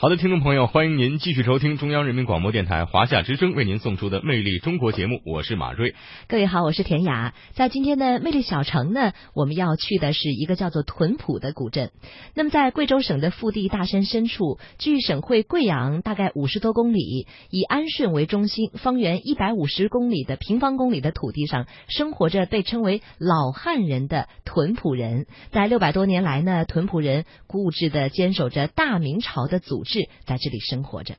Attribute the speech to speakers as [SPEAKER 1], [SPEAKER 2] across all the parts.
[SPEAKER 1] 好的，听众朋友，欢迎您继续收听中央人民广播电台华夏之声为您送出的《魅力中国》节目，我是马瑞。
[SPEAKER 2] 各位好，我是田雅。在今天的魅力小城呢，我们要去的是一个叫做屯埔的古镇。那么在贵州省的腹地大山深处，距省会贵阳大概五十多公里，以安顺为中心，方圆一百五十公里的平方公里的土地上，生活着被称为老汉人的屯埔人。在六百多年来呢，屯埔人固执的坚守着大明朝的祖。是在这里生活着。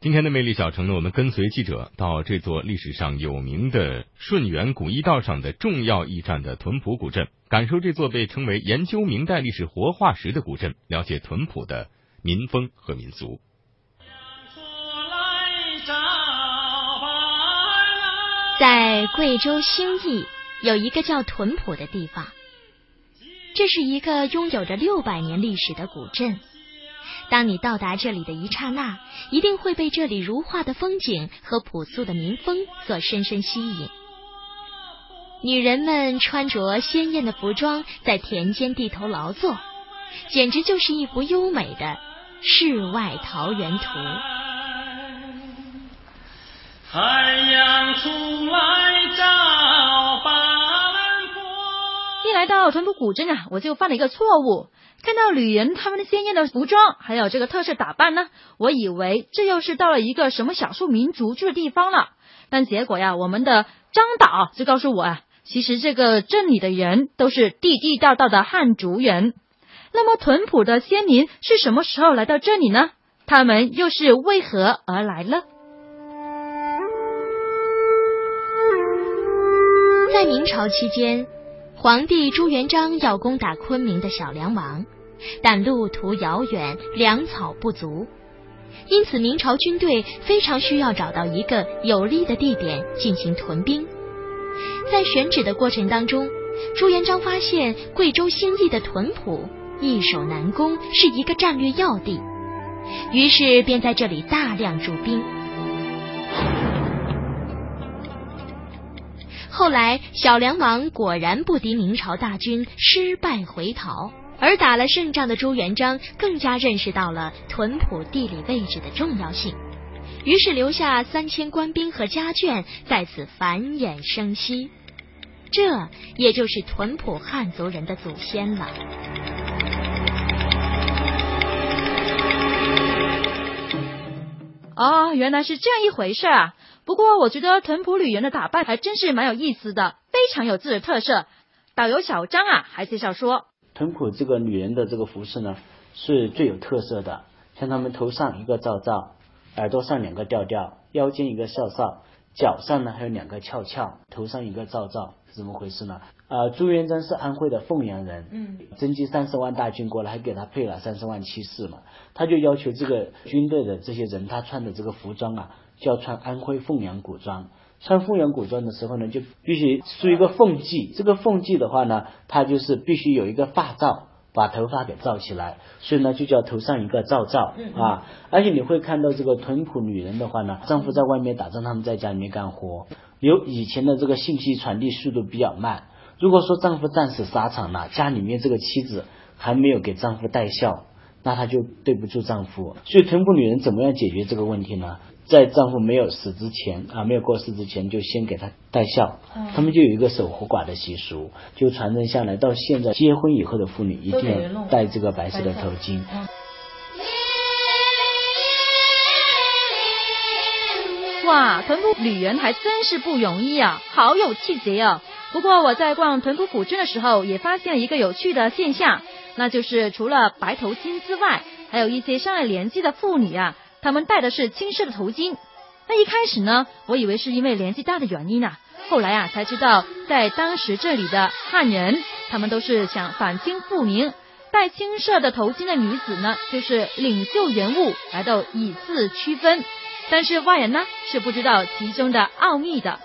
[SPEAKER 1] 今天的魅力小城呢，我们跟随记者到这座历史上有名的顺源古驿道上的重要驿站的屯埔古镇，感受这座被称为研究明代历史活化石的古镇，了解屯埔的民风和民俗。
[SPEAKER 3] 在贵州兴义有一个叫屯埔的地方，这是一个拥有着六百年历史的古镇。当你到达这里的一刹那，一定会被这里如画的风景和朴素的民风所深深吸引。女人们穿着鲜艳的服装，在田间地头劳作，简直就是一幅优美的世外桃源图。太阳出
[SPEAKER 4] 到屯埔古镇啊，我就犯了一个错误。看到旅人他们的鲜艳的服装，还有这个特色打扮呢，我以为这又是到了一个什么少数民族住的地方了。但结果呀，我们的张导就告诉我啊，其实这个镇里的人都是地地道道的汉族人。那么屯埔的先民是什么时候来到这里呢？他们又是为何而来呢？
[SPEAKER 3] 在明朝期间。皇帝朱元璋要攻打昆明的小梁王，但路途遥远，粮草不足，因此明朝军队非常需要找到一个有利的地点进行屯兵。在选址的过程当中，朱元璋发现贵州兴义的屯埔易守难攻，是一个战略要地，于是便在这里大量驻兵。后来，小梁王果然不敌明朝大军，失败回逃。而打了胜仗的朱元璋更加认识到了屯埔地理位置的重要性，于是留下三千官兵和家眷在此繁衍生息。这也就是屯埔汉族人的祖先了。
[SPEAKER 4] 哦，原来是这样一回事啊！不过我觉得屯埔旅人的打扮还真是蛮有意思的，非常有自己的特色。导游小张啊，还介绍说，
[SPEAKER 5] 屯埔这个女人的这个服饰呢，是最有特色的。像他们头上一个罩罩，耳朵上两个吊吊，腰间一个哨哨，脚上呢还有两个翘翘，头上一个罩罩，是怎么回事呢？啊，朱元璋是安徽的凤阳人，嗯，征集三十万大军过来，还给他配了三十万骑士嘛，他就要求这个军队的这些人，他穿的这个服装啊，就要穿安徽凤阳古装。穿凤阳古装的时候呢，就必须梳一个凤髻，这个凤髻的话呢，它就是必须有一个发罩，把头发给罩起来，所以呢就叫头上一个罩罩啊。而且你会看到这个屯埔女人的话呢，丈夫在外面打仗，他们在家里面干活，有以前的这个信息传递速度比较慢。如果说丈夫战死沙场了，家里面这个妻子还没有给丈夫带孝，那她就对不住丈夫。所以臀部女人怎么样解决这个问题呢？在丈夫没有死之前啊，没有过世之前，就先给他带孝。他们就有一个守活寡的习俗，就传承下来。到现在结婚以后的妇女一定要戴这个白色的头巾。
[SPEAKER 4] 哇，臀部女人还真是不容易啊，好有气节啊！不过我在逛屯埔古镇的时候，也发现了一个有趣的现象，那就是除了白头巾之外，还有一些上了年纪的妇女啊，她们戴的是青色的头巾。那一开始呢，我以为是因为年纪大的原因啊，后来啊才知道，在当时这里的汉人，他们都是想反清复明，戴青色的头巾的女子呢，就是领袖人物，来到以次区分。但是外人呢，是不知道其中的奥秘的。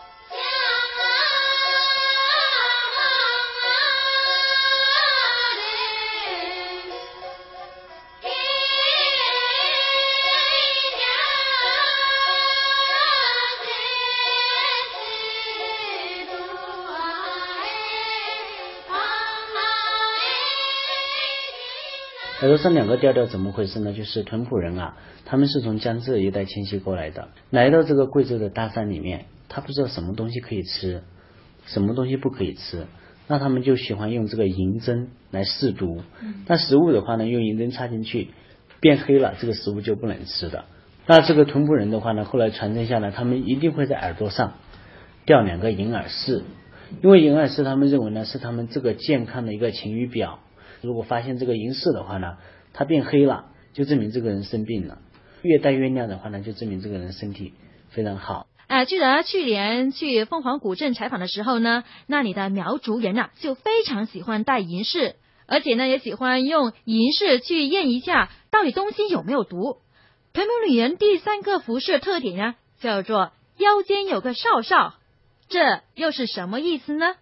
[SPEAKER 5] 耳朵上两个吊吊怎么回事呢？就是屯堡人啊他们是从江浙一带迁徙过来的。来到这个贵州的大山里面他不知道什么东西可以吃什么东西不可以吃。那他们就喜欢用这个银针来试毒。那食物的话呢用银针插进去变黑了这个食物就不能吃的。那这个屯堡人的话呢后来传承下来他们一定会在耳朵上吊两个银耳饰。因为银耳饰他们认为呢是他们这个健康的一个晴雨表。如果发现这个银饰的话呢，它变黑了，就证明这个人生病了；越戴越亮的话呢，就证明这个人身体非常好。
[SPEAKER 4] 哎，记得去年去凤凰古镇采访的时候呢，那里的苗族人呐就非常喜欢戴银饰，而且呢也喜欢用银饰去验一下到底东西有没有毒。屯门女人第三个服饰特点呀，叫做腰间有个哨哨，这又是什么意思呢？